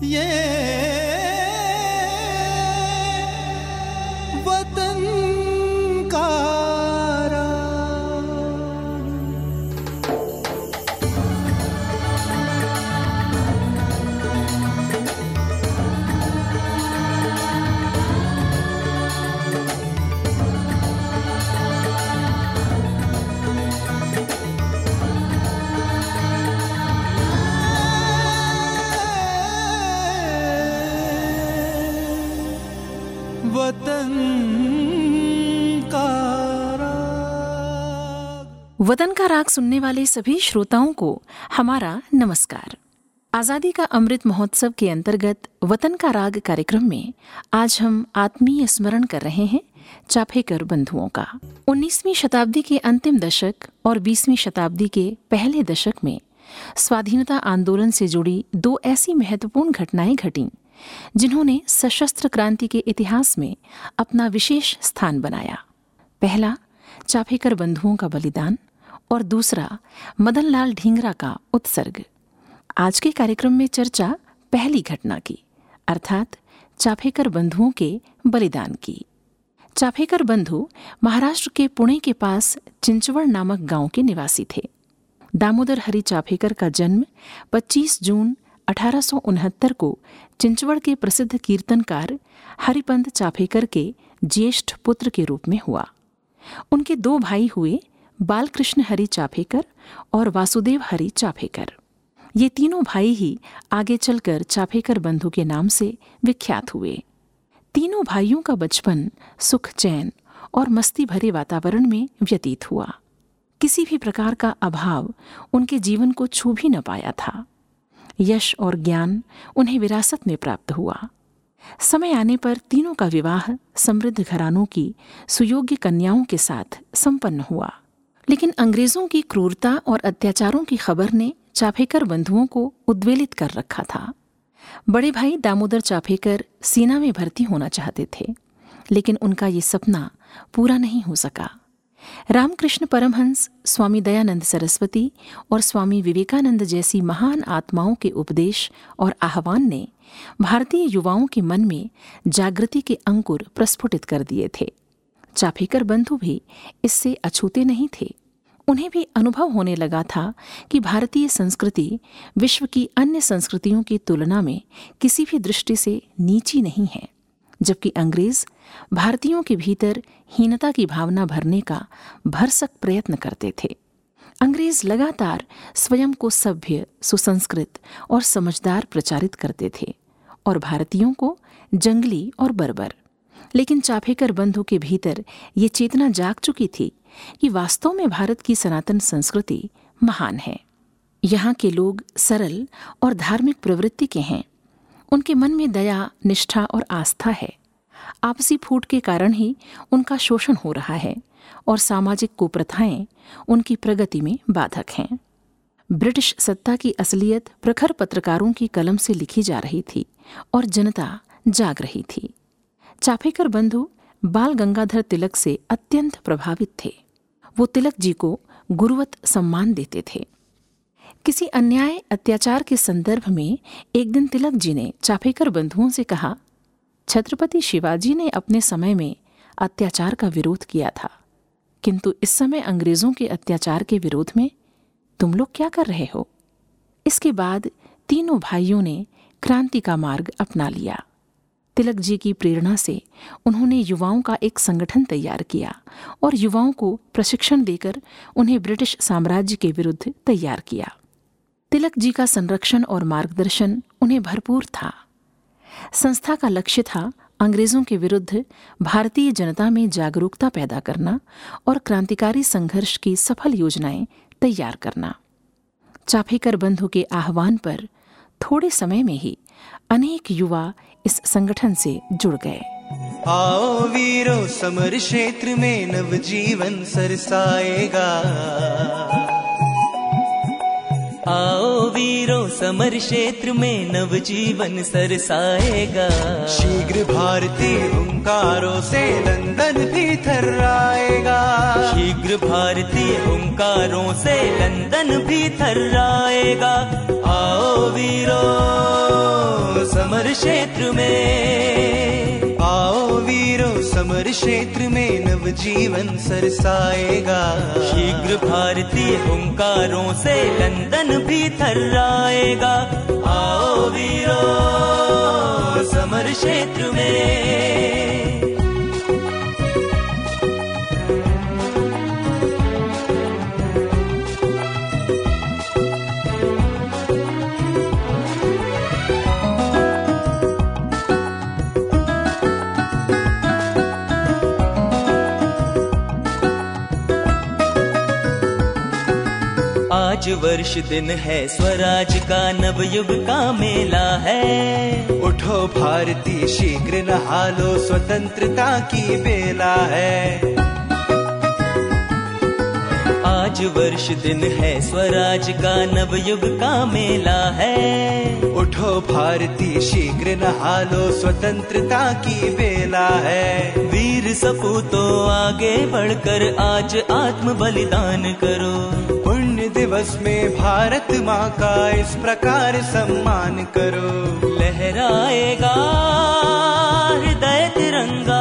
Yeah. वतन का राग सुनने वाले सभी श्रोताओं को हमारा नमस्कार। आज़ादी का अमृत महोत्सव के अंतर्गत वतन का राग कार्यक्रम में आज हम आत्मीय स्मरण कर रहे हैं चाफेकर बंधुओं का। 19वीं शताब्दी के अंतिम दशक और 20वीं शताब्दी के पहले दशक में स्वाधीनता आंदोलन से जुड़ी दो ऐसी महत्वपूर्ण घटनाएँ घटीं, जिन्होंने सशस्त्र क्रांति के इतिहास में अपना विशेष स्थान बनाया। पहला, चाफेकर बंधुओं का बलिदान। और दूसरा मदन लाल ढींगरा का उत्सर्ग। आज के कार्यक्रम में चर्चा पहली घटना की, अर्थात चाफेकर बंधुओं के बलिदान की। चाफेकर बंधु महाराष्ट्र के पुणे के पास चिंचवड़ नामक गाँव के निवासी थे। दामोदर हरि चाफेकर का जन्म 25 जून अठारह सौ उनहत्तर को चिंचवड़ के प्रसिद्ध कीर्तनकार हरिपंत चाफेकर के ज्येष्ठ पुत्र के रूप में हुआ। उनके दो भाई हुए बालकृष्ण हरि चाफेकर और वासुदेव हरि चाफेकर। ये तीनों भाई ही आगे चलकर चाफेकर बंधु के नाम से विख्यात हुए। तीनों भाइयों का बचपन सुख, चैन और मस्ती भरे वातावरण में व्यतीत हुआ। किसी भी प्रकार का अभाव उनके जीवन को छू भी न पाया था। यश और ज्ञान उन्हें विरासत में प्राप्त हुआ। समय आने पर तीनों का विवाह समृद्ध घरानों की सुयोग्य कन्याओं के साथ संपन्न हुआ। लेकिन अंग्रेज़ों की क्रूरता और अत्याचारों की खबर ने चाफेकर बंधुओं को उद्वेलित कर रखा था। बड़े भाई दामोदर चाफेकर सेना में भर्ती होना चाहते थे, लेकिन उनका ये सपना पूरा नहीं हो सका। रामकृष्ण परमहंस, स्वामी दयानंद सरस्वती और स्वामी विवेकानंद जैसी महान आत्माओं के उपदेश और आह्वान ने भारतीय युवाओं के मन में जागृति के अंकुर प्रस्फुटित कर दिए थे। चाफेकर बंधु भी इससे अछूते नहीं थे। उन्हें भी अनुभव होने लगा था कि भारतीय संस्कृति विश्व की अन्य संस्कृतियों की तुलना में किसी भी दृष्टि से नीची नहीं है, जबकि अंग्रेज़ भारतीयों के भीतर हीनता की भावना भरने का भरसक प्रयत्न करते थे। अंग्रेज़ लगातार स्वयं को सभ्य, सुसंस्कृत और समझदार प्रचारित करते थे और भारतीयों को जंगली और बर्बर। लेकिन चाफेकर बंधु के भीतर ये चेतना जाग चुकी थी कि वास्तव में भारत की सनातन संस्कृति महान है। यहाँ के लोग सरल और धार्मिक प्रवृत्ति के हैं। उनके मन में दया, निष्ठा और आस्था है। आपसी फूट के कारण ही उनका शोषण हो रहा है और सामाजिक कुप्रथाएँ उनकी प्रगति में बाधक हैं। ब्रिटिश सत्ता की असलियत प्रखर पत्रकारों की कलम से लिखी जा रही थी और जनता जाग रही थी। चाफेकर बंधु बाल गंगाधर तिलक से अत्यंत प्रभावित थे। वो तिलक जी को गुरुवत सम्मान देते थे। किसी अन्याय अत्याचार के संदर्भ में एक दिन तिलक जी ने चाफेकर बंधुओं से कहा, छत्रपति शिवाजी ने अपने समय में अत्याचार का विरोध किया था। किंतु इस समय अंग्रेज़ों के अत्याचार के विरोध में तुम लोग क्या कर रहे हो? इसके बाद तीनों भाइयों ने क्रांति का मार्ग अपना लिया। तिलक जी की प्रेरणा से उन्होंने युवाओं का एक संगठन तैयार किया और युवाओं को प्रशिक्षण देकर उन्हें ब्रिटिश साम्राज्य के विरुद्ध तैयार किया। तिलक जी का संरक्षण और मार्गदर्शन उन्हें भरपूर था। संस्था का लक्ष्य था अंग्रेज़ों के विरुद्ध भारतीय जनता में जागरूकता पैदा करना और क्रांतिकारी संघर्ष की सफल योजनाएँ तैयार करना। चाफेकर बंधु के आह्वान पर थोड़े समय में ही अनेक युवा इस संगठन से जुड़ गए। आओ वीरो, समर क्षेत्र में नवजीवन सरसाएगा। आओ वीरो समर क्षेत्र में नव जीवन सरसाएगा। शीघ्र भारतीय हुंकारों से लंदन भी थर्राएगा। शीघ्र भारतीय हुंकारों से लंदन भी थर्राएगा। आओ वीरो क्षेत्र में समर क्षेत्र में नव जीवन सरसाएगा। शीघ्र भारतीय हुंकारों से लंदन भी थर्राएगा। आओ वीरो, समर क्षेत्र में। आज वर्ष दिन है स्वराज का नव युग का मेला है। उठो भारती शीघ्र नहा लो स्वतंत्रता की बेला है। आज वर्ष दिन है स्वराज का नव युग का मेला है। उठो भारती शीघ्र नहा लो स्वतंत्रता की बेला है। वीर सपूतों आगे बढ़कर आज आत्म बलिदान करो। दिवस में भारत माँ का इस प्रकार सम्मान करो। लहराएगा हृदय तिरंगा।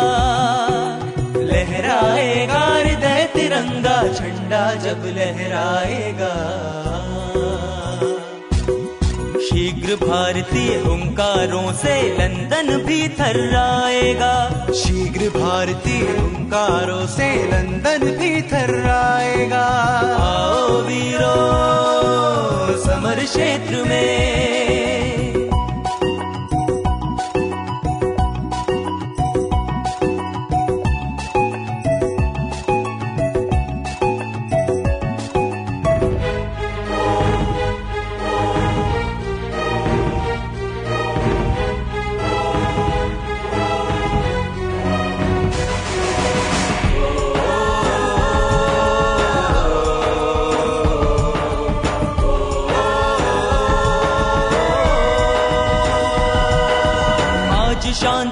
लहराएगा हृदय तिरंगा, झंडा जब लहराएगा। भारतीय हुंकारों से लंदन भी थर्राएगा शीघ्र भारतीय हुंकारों से लंदन भी थर्राएगा आओ वीरो समर क्षेत्र में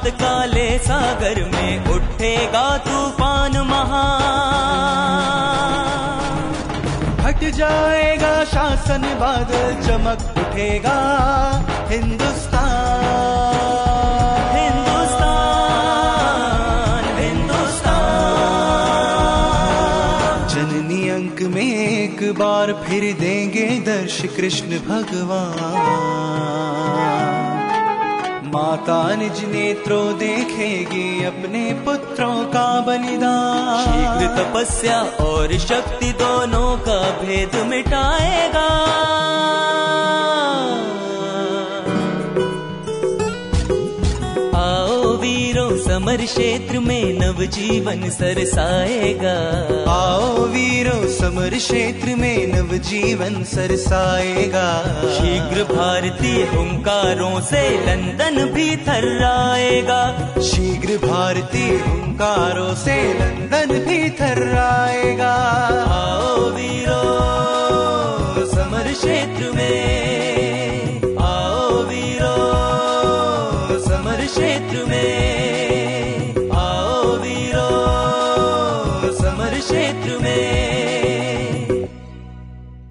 शांत काले सागर में उठेगा तूफ़ान महा। हट जाएगा शासन बादल, चमक उठेगा हिंदुस्तान। हिंदुस्तान हिंदुस्तान। जननी अंक में एक बार फिर देंगे दर्श कृष्ण भगवान। माता निज नेत्रों देखेगी अपने पुत्रों का बलिदान। तपस्या और शक्ति दोनों का भेद मिटाएगा। समर क्षेत्र में नव जीवन सरसाएगा। आओ वीरों समर क्षेत्र में नव जीवन सरसाएगा। शीघ्र भारतीय हुंकारों से लंदन भी थर्राएगा। शीघ्र भारतीय हुंकारों से लंदन भी थर्राएगा। आओ वीरों समर क्षेत्र में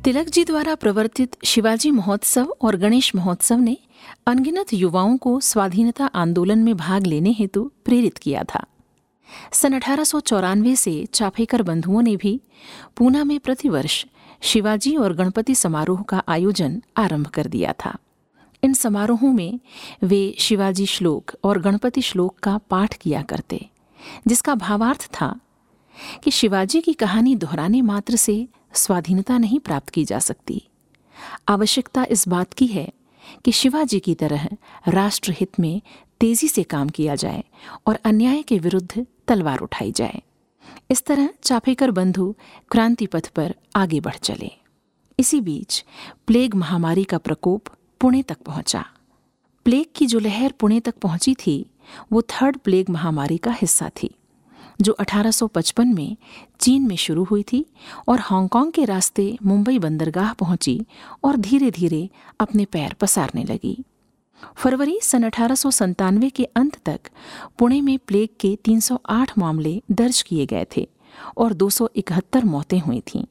तिलक जी द्वारा प्रवर्तित शिवाजी महोत्सव और गणेश महोत्सव ने अनगिनत युवाओं को स्वाधीनता आंदोलन में भाग लेने हेतु प्रेरित किया था। सन अठारह सौ चौरानवे से चाफेकर बंधुओं ने भी पूना में प्रतिवर्ष शिवाजी और गणपति समारोह का आयोजन आरंभ कर दिया था। इन समारोहों में वे शिवाजी श्लोक और गणपति श्लोक का पाठ किया करते, जिसका भावार्थ था कि शिवाजी की कहानी दोहराने मात्र से स्वाधीनता नहीं प्राप्त की जा सकती। आवश्यकता इस बात की है कि शिवाजी की तरह राष्ट्र हित में तेज़ी से काम किया जाए और अन्याय के विरुद्ध तलवार उठाई जाए। इस तरह चाफेकर बंधु क्रांति पथ पर आगे बढ़ चले। इसी बीच प्लेग महामारी का प्रकोप पुणे तक पहुँचा। प्लेग की जो लहर पुणे तक पहुँची थी, वो थर्ड प्लेग महामारी का हिस्सा थी। जो 1855 में चीन में शुरू हुई थी और हांगकांग के रास्ते मुंबई बंदरगाह पहुँची और धीरे धीरे अपने पैर पसारने लगी। फरवरी सन अठारह के अंत तक पुणे में प्लेग के 308 मामले दर्ज किए गए थे और 271 मौतें हुई थीं।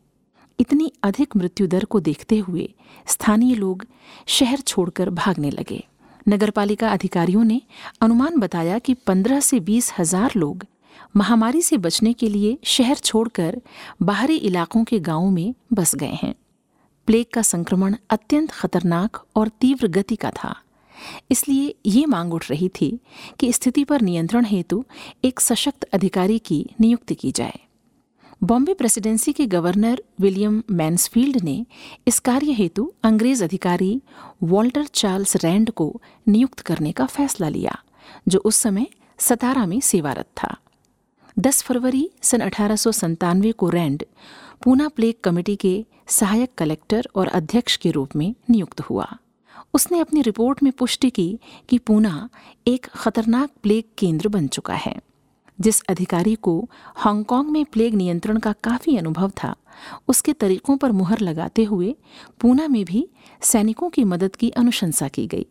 इतनी अधिक मृत्यु दर को देखते हुए स्थानीय लोग शहर छोड़कर भागने लगे। नगरपालिका अधिकारियों ने अनुमान बताया कि 15 से बीस हज़ार लोग महामारी से बचने के लिए शहर छोड़कर बाहरी इलाकों के गाँवों में बस गए हैं। प्लेग का संक्रमण अत्यंत खतरनाक और तीव्र गति का था। इसलिए ये मांग उठ रही थी कि स्थिति पर नियंत्रण हेतु एक सशक्त अधिकारी की नियुक्ति की जाए। बॉम्बे प्रेसिडेंसी के गवर्नर विलियम मैंसफील्ड ने इस कार्य हेतु अंग्रेज़ अधिकारी वॉल्टर चार्ल्स रैंड को नियुक्त करने का फैसला लिया, जो उस समय सतारा में सेवारत था। 10 फरवरी सन अठारह को रैंड पूना प्लेग कमेटी के सहायक कलेक्टर और अध्यक्ष के रूप में नियुक्त हुआ। उसने अपनी रिपोर्ट में पुष्टि की कि पूना एक खतरनाक प्लेग केंद्र बन चुका है, जिस अधिकारी को हांगकांग में प्लेग नियंत्रण का काफ़ी अनुभव था। उसके तरीकों पर मुहर लगाते हुए पूना में भी सैनिकों की मदद की अनुशंसा की गई।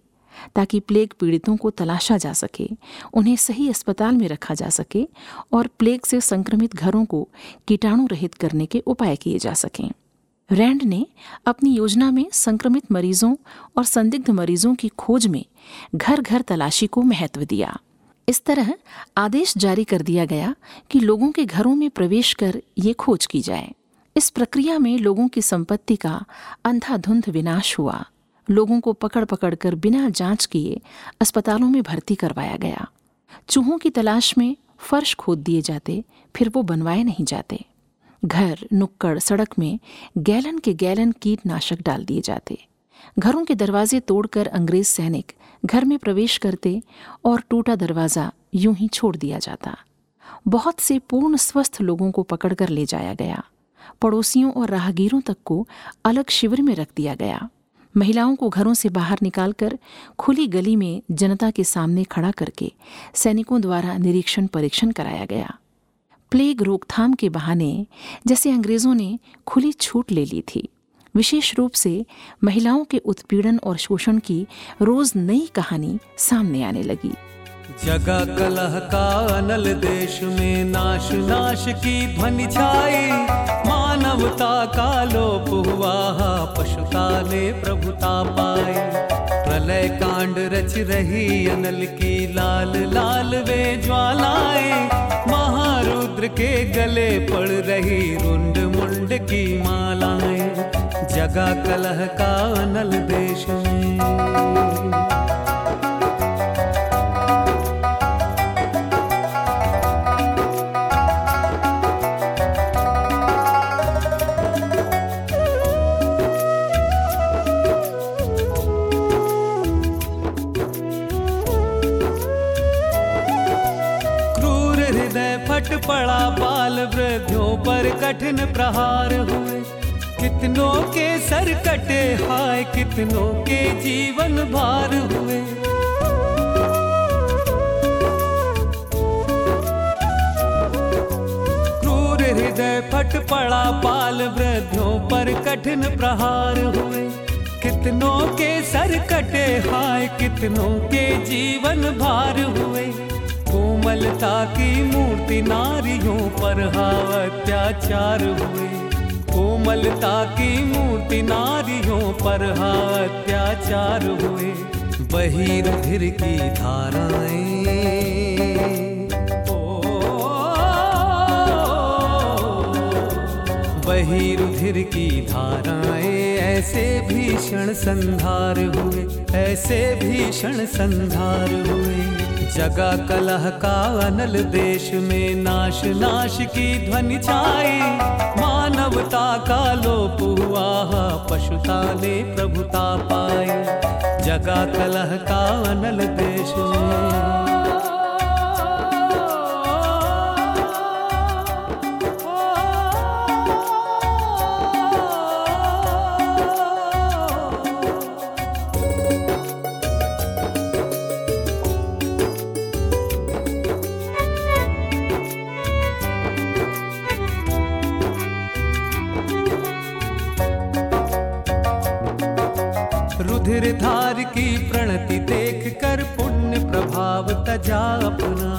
ताकि प्लेग पीड़ितों को तलाशा जा सके, उन्हें सही अस्पताल में रखा जा सके और प्लेग से संक्रमित घरों को कीटाणु रहित करने के उपाय किए जा सकें। रैंड ने अपनी योजना में संक्रमित मरीजों और संदिग्ध मरीजों की खोज में घर घर तलाशी को महत्व दिया। इस तरह आदेश जारी कर दिया गया कि लोगों के घरों में प्रवेश कर ये खोज की जाए। इस प्रक्रिया में लोगों की संपत्ति का अंधाधुंध विनाश हुआ। लोगों को पकड़ पकड़ कर बिना जाँच किए अस्पतालों में भर्ती करवाया गया। चूहों की तलाश में फर्श खोद दिए जाते, फिर वो बनवाए नहीं जाते। घर, नुक्कड़, सड़क में गैलन के गैलन कीटनाशक डाल दिए जाते। घरों के दरवाजे तोड़कर अंग्रेज़ सैनिक घर में प्रवेश करते और टूटा दरवाज़ा यूँ ही छोड़ दिया जाता। बहुत से पूर्ण स्वस्थ लोगों को पकड़कर ले जाया गया। पड़ोसियों और राहगीरों तक को अलग शिविर में रख दिया गया। महिलाओं को घरों से बाहर निकालकर खुली गली में जनता के सामने खड़ा करके सैनिकों द्वारा निरीक्षण परीक्षण कराया गया। प्लेग रोकथाम के बहाने जैसे अंग्रेज़ों ने खुली छूट ले ली थी। विशेष रूप से महिलाओं के उत्पीड़न और शोषण की रोज नई कहानी सामने आने लगी। जगा कलह का अनल देश में नाश नाश की ध्वनि छाई। मानवता का लोप हुआ पशुता ने प्रभुता पाई प्रलय कांड रच रही, अनल की लाल लाल वे ज्वालाएँ। महारुद्र के गले पड़ रही, रुंड मुंड की मालाएँ। जगा कलह का अनल देश पड़ा बाल वृद्धों पर कठिन प्रहार हुए। कितनों के सर कटे हाय, कितनों के जीवन भार हुए। क्रूर हृदय फट पड़ा बाल वृद्धों पर कठिन प्रहार हुए। कितनों के सर कटे हाय, कितनों के जीवन भार हुए। कोमलता की मूर्ति नारियों पर हाव अत्याचार हुए। कोमलता की मूर्ति नारियों पर हाव अत्याचार हुए। बही रुधिर की धाराएँ। बही रुधिर की धाराएँ, ऐसे भीषण संधार हुए, ऐसे भीषण संधार हुए। जगा कलह का अनल देश में नाश नाश की ध्वनि छाई। मानवता का लोप हुआ पशुता ने प्रभुता पाई। जगा कलह का अनल देश में तजा अपना।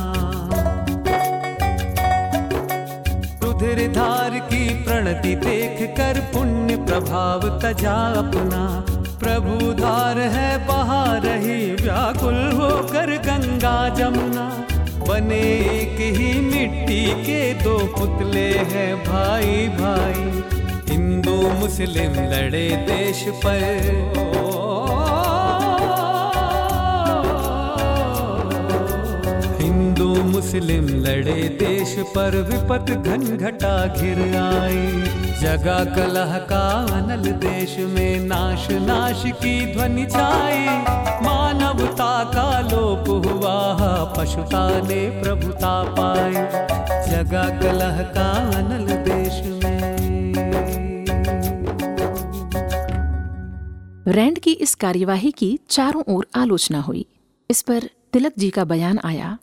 रुधिर धार की प्रणति देख कर पुण्य प्रभाव तजा अपना। प्रभु धार है बहा रही व्याकुल होकर गंगा जमुना। बने एक ही मिट्टी के दो पुतले हैं भाई भाई हिंदू मुस्लिम लड़े देश पर। मुस्लिम लड़े देश पर विपत घन घटा घिर आई। जगा कलह का अनल देश में नाश नाश की ध्वनि छाई। मानवता का लोप हुआ, पशुता ने प्रभुता पाई। जगा कलह का अनल देश में। रैंड की इस कार्यवाही की चारों ओर आलोचना हुई। इस पर तिलक जी का बयान आया।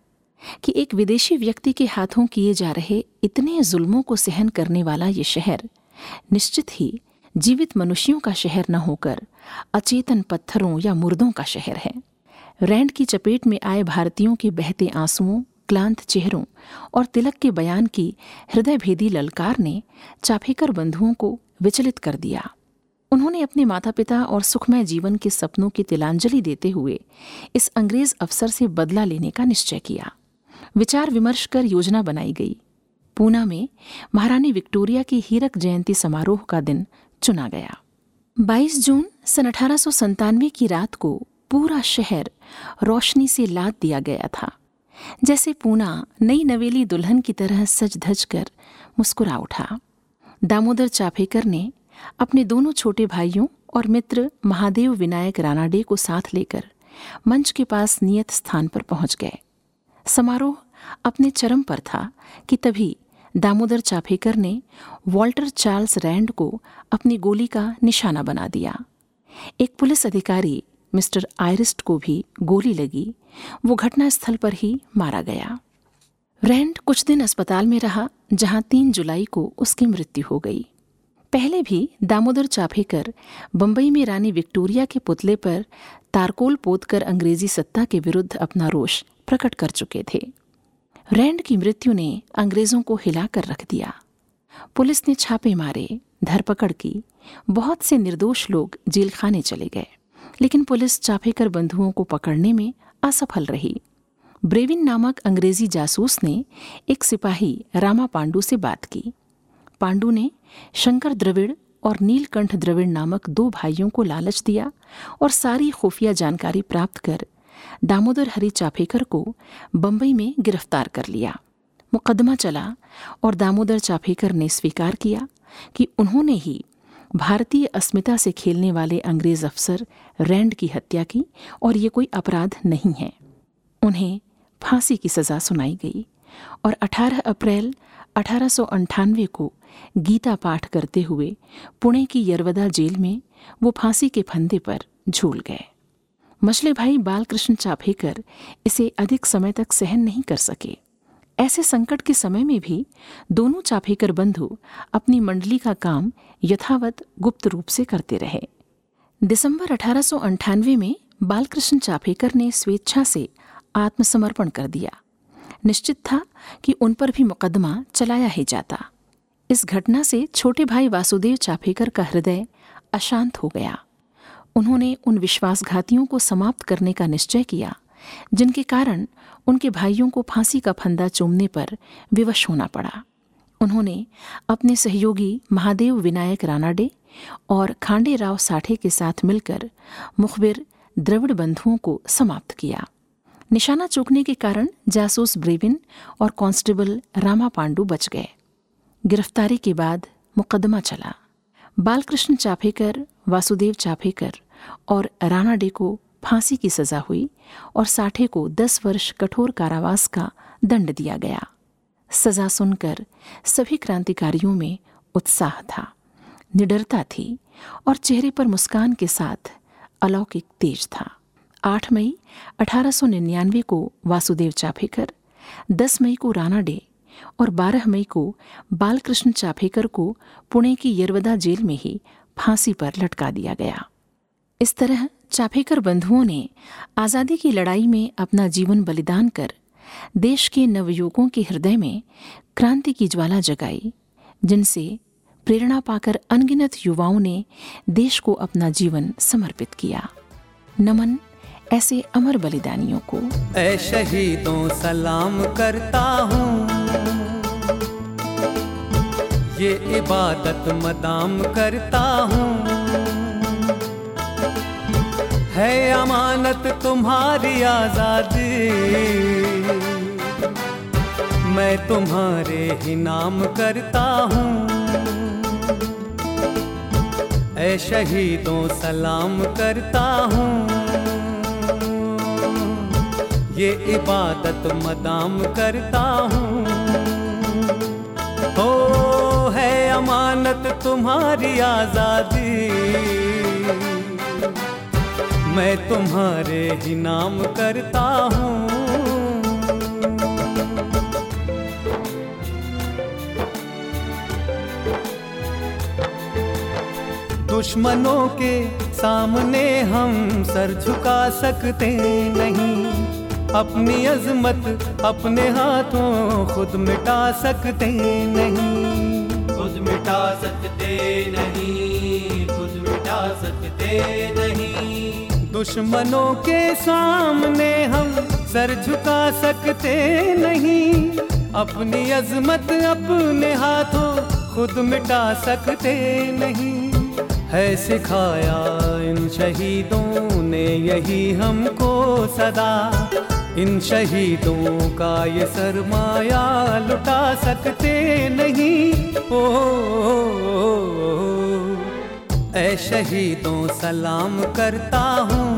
कि एक विदेशी व्यक्ति के हाथों किए जा रहे इतने जुल्मों को सहन करने वाला ये शहर निश्चित ही जीवित मनुष्यों का शहर न होकर अचेतन पत्थरों या मुर्दों का शहर है। रैंड की चपेट में आए भारतीयों के बहते आंसुओं, क्लांत चेहरों और तिलक के बयान की हृदय भेदी ललकार ने चाफेकर बंधुओं को विचलित कर दिया। उन्होंने अपने माता पिता और सुखमय जीवन के सपनों की तिलांजलि देते हुए इस अंग्रेज़ अफसर से बदला लेने का निश्चय किया। विचार विमर्श कर योजना बनाई गई। पूना में महारानी विक्टोरिया की हीरक जयंती समारोह का दिन चुना गया। 22 जून सन अठारह की रात को पूरा शहर रोशनी से लाद दिया गया था, जैसे पूना नई नवेली दुल्हन की तरह सज धज कर मुस्कुरा उठा। दामोदर चाफेकर ने अपने दोनों छोटे भाइयों और मित्र महादेव विनायक रानाडे को साथ लेकर मंच के पास नियत स्थान पर पहुँच गए। समारोह अपने चरम पर था कि तभी दामोदर चाफेकर ने वॉल्टर चार्ल्स रैंड को अपनी गोली का निशाना बना दिया। एक पुलिस अधिकारी मिस्टर आयरिस्ट को भी गोली लगी। वो घटनास्थल पर ही मारा गया। रैंड कुछ दिन अस्पताल में रहा, जहाँ तीन जुलाई को उसकी मृत्यु हो गई। पहले भी दामोदर चाफेकर बंबई में रानी विक्टोरिया के पुतले पर तारकोल पोतकर अंग्रेज़ी सत्ता के विरुद्ध अपना रोष प्रकट कर चुके थे। रैंड की मृत्यु ने अंग्रेज़ों को हिलाकर रख दिया। पुलिस ने छापे मारे, धरपकड़ की। बहुत से निर्दोष लोग जेल खाने चले गए। लेकिन पुलिस चापेकर बंधुओं को पकड़ने में असफल रही। ब्रेविन नामक अंग्रेज़ी जासूस ने एक सिपाही रामा पांडु से बात की। पांडु ने शंकर द्रविड़ और नीलकंठ द्रविड़ नामक दो भाइयों को लालच दिया और सारी खुफिया जानकारी प्राप्त कर दामोदर हरि चाफेकर को बंबई में गिरफ़्तार कर लिया। मुकदमा चला और दामोदर चाफेकर ने स्वीकार किया कि उन्होंने ही भारतीय अस्मिता से खेलने वाले अंग्रेज़ अफसर रैंड की हत्या की और ये कोई अपराध नहीं है। उन्हें फांसी की सजा सुनाई गई और 18 अप्रैल अठारह को गीता पाठ करते हुए पुणे की यरवदा जेल में वो फांसी के फंदे पर झूल गए। मछले भाई बालकृष्ण चाफेकर इसे अधिक समय तक सहन नहीं कर सके। ऐसे संकट के समय में भी दोनों चाफेकर बंधु अपनी मंडली का काम यथावत गुप्त रूप से करते रहे। दिसंबर अठारह में बालकृष्ण चाफेकर ने स्वेच्छा से आत्मसमर्पण कर दिया। निश्चित था कि उन पर भी मुकदमा चलाया ही जाता। इस घटना से छोटे भाई वासुदेव चाफेकर का हृदय अशांत हो गया। उन्होंने उन विश्वासघातियों को समाप्त करने का निश्चय किया, जिनके कारण उनके भाइयों को फांसी का फंदा चूमने पर विवश होना पड़ा। उन्होंने अपने सहयोगी महादेव विनायक रानाडे और खांडे राव साठे के साथ मिलकर मुखबिर द्रविड़ बंधुओं को समाप्त किया। निशाना चूकने के कारण जासूस ब्रेविन और कांस्टेबल रामा पांडु बच गए। गिरफ्तारी के बाद मुकदमा चला। बालकृष्ण चाफेकर, वासुदेव चाफेकर और राणा डे को फांसी की सजा हुई और साठे को दस वर्ष कठोर कारावास का दंड दिया गया। सजा सुनकर सभी क्रांतिकारियों में उत्साह था, निडरता थी और चेहरे पर मुस्कान के साथ अलौकिक तेज था। 8 मई 1899 को वासुदेव चाफेकर 10 मई को राणा डे और 12 मई को बालकृष्ण चाफेकर को पुणे की यरवदा जेल में ही फांसी पर लटका दिया गया। इस तरह चाफेकर बंधुओं ने आज़ादी की लड़ाई में अपना जीवन बलिदान कर देश के नवयुवकों के हृदय में क्रांति की ज्वाला जगाई, जिनसे प्रेरणा पाकर अनगिनत युवाओं ने देश को अपना जीवन समर्पित किया। नमन ऐसे अमर बलिदानियों को। ऐ शहीदों सलाम करता हूँ। ये इबादत मदाम करता हूँ। है अमानत तुम्हारी आज़ादी। मैं तुम्हारे ही नाम करता हूँ। ऐ शहीदों सलाम करता हूँ। ये इबादत मदाम करता हूँ। हो, है अमानत तुम्हारी आज़ादी। मैं तुम्हारे ही नाम करता हूँ। दुश्मनों के सामने हम सर झुका सकते नहीं। अपनी अजमत अपने हाथों खुद मिटा सकते नहीं। खुद मिटा सकते नहीं, खुद मिटा सकते नहीं। दुश्मनों के सामने हम सर झुका सकते नहीं। अपनी अजमत अपने हाथों खुद मिटा सकते नहीं। है सिखाया इन शहीदों ने यही हमको सदा। इन शहीदों का ये सरमाया लुटा सकते नहीं। ओ, ओ, ओ, ओ ऐ शहीदों सलाम करता हूँ।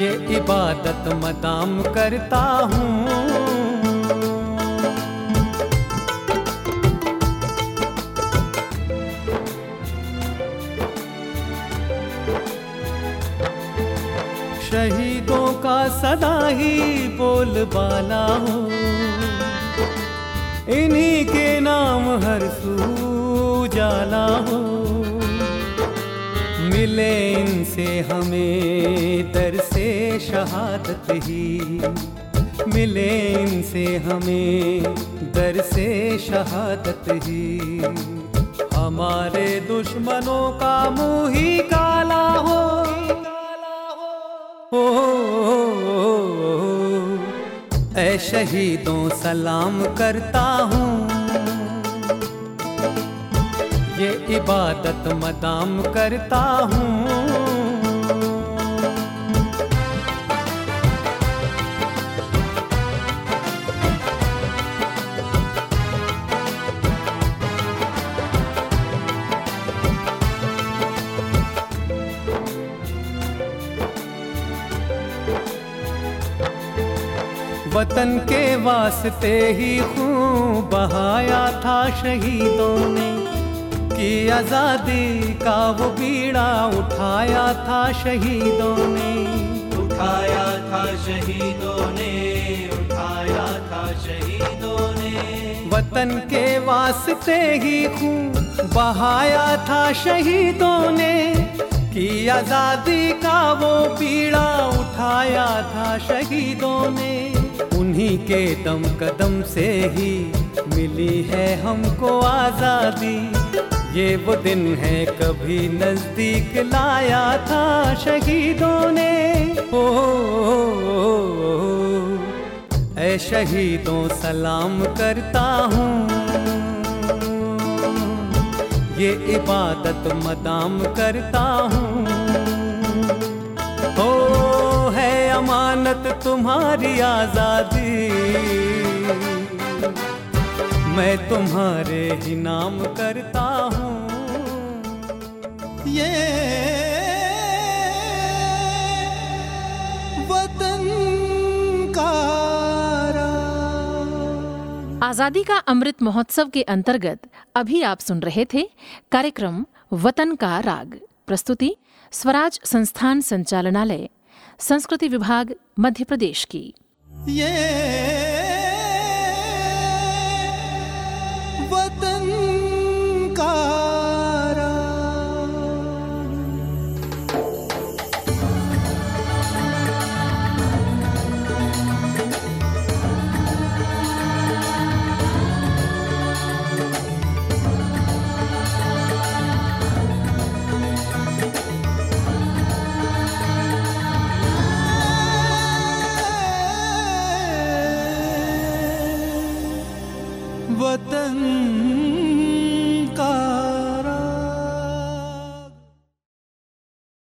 ये इबादत मदाम करता हूँ। शहीदों का सदा ही बोलबाला हो। इन्हीं के नाम हर सू जाला हो। मिले इनसे हमें दर से शहादत ही। मिले इनसे हमें दर से शहादत ही। हमारे दुश्मनों का मुँह ही काला हो। ओ, ऐ शहीदों सलाम करता हूँ। इबादत मदाम करता हूँ। वतन के वास्ते ही खून बहाया था शहीदों ने। की आज़ादी का वो बीड़ा उठाया था शहीदों ने। उठाया था शहीदों ने उठाया था शहीदों ने। वतन के वास्ते ही खून बहाया था शहीदों ने। की आज़ादी का वो पीड़ा उठाया था शहीदों ने। उन्हीं के दम कदम से ही मिली है हमको आज़ादी। ये वो दिन है कभी नज़दीक लाया था शहीदों ने। ओ, ऐ शहीदों सलाम करता हूँ। ये इबादत मदाम करता हूँ। ओ है अमानत तुम्हारी आज़ादी। मैं तुम्हारे ही नाम करता हूँ ये वतन का आज़ादी का अमृत महोत्सव के अंतर्गत अभी आप सुन रहे थे कार्यक्रम वतन का राग। प्रस्तुति स्वराज संस्थान संचालनालय संस्कृति विभाग मध्य प्रदेश की। ये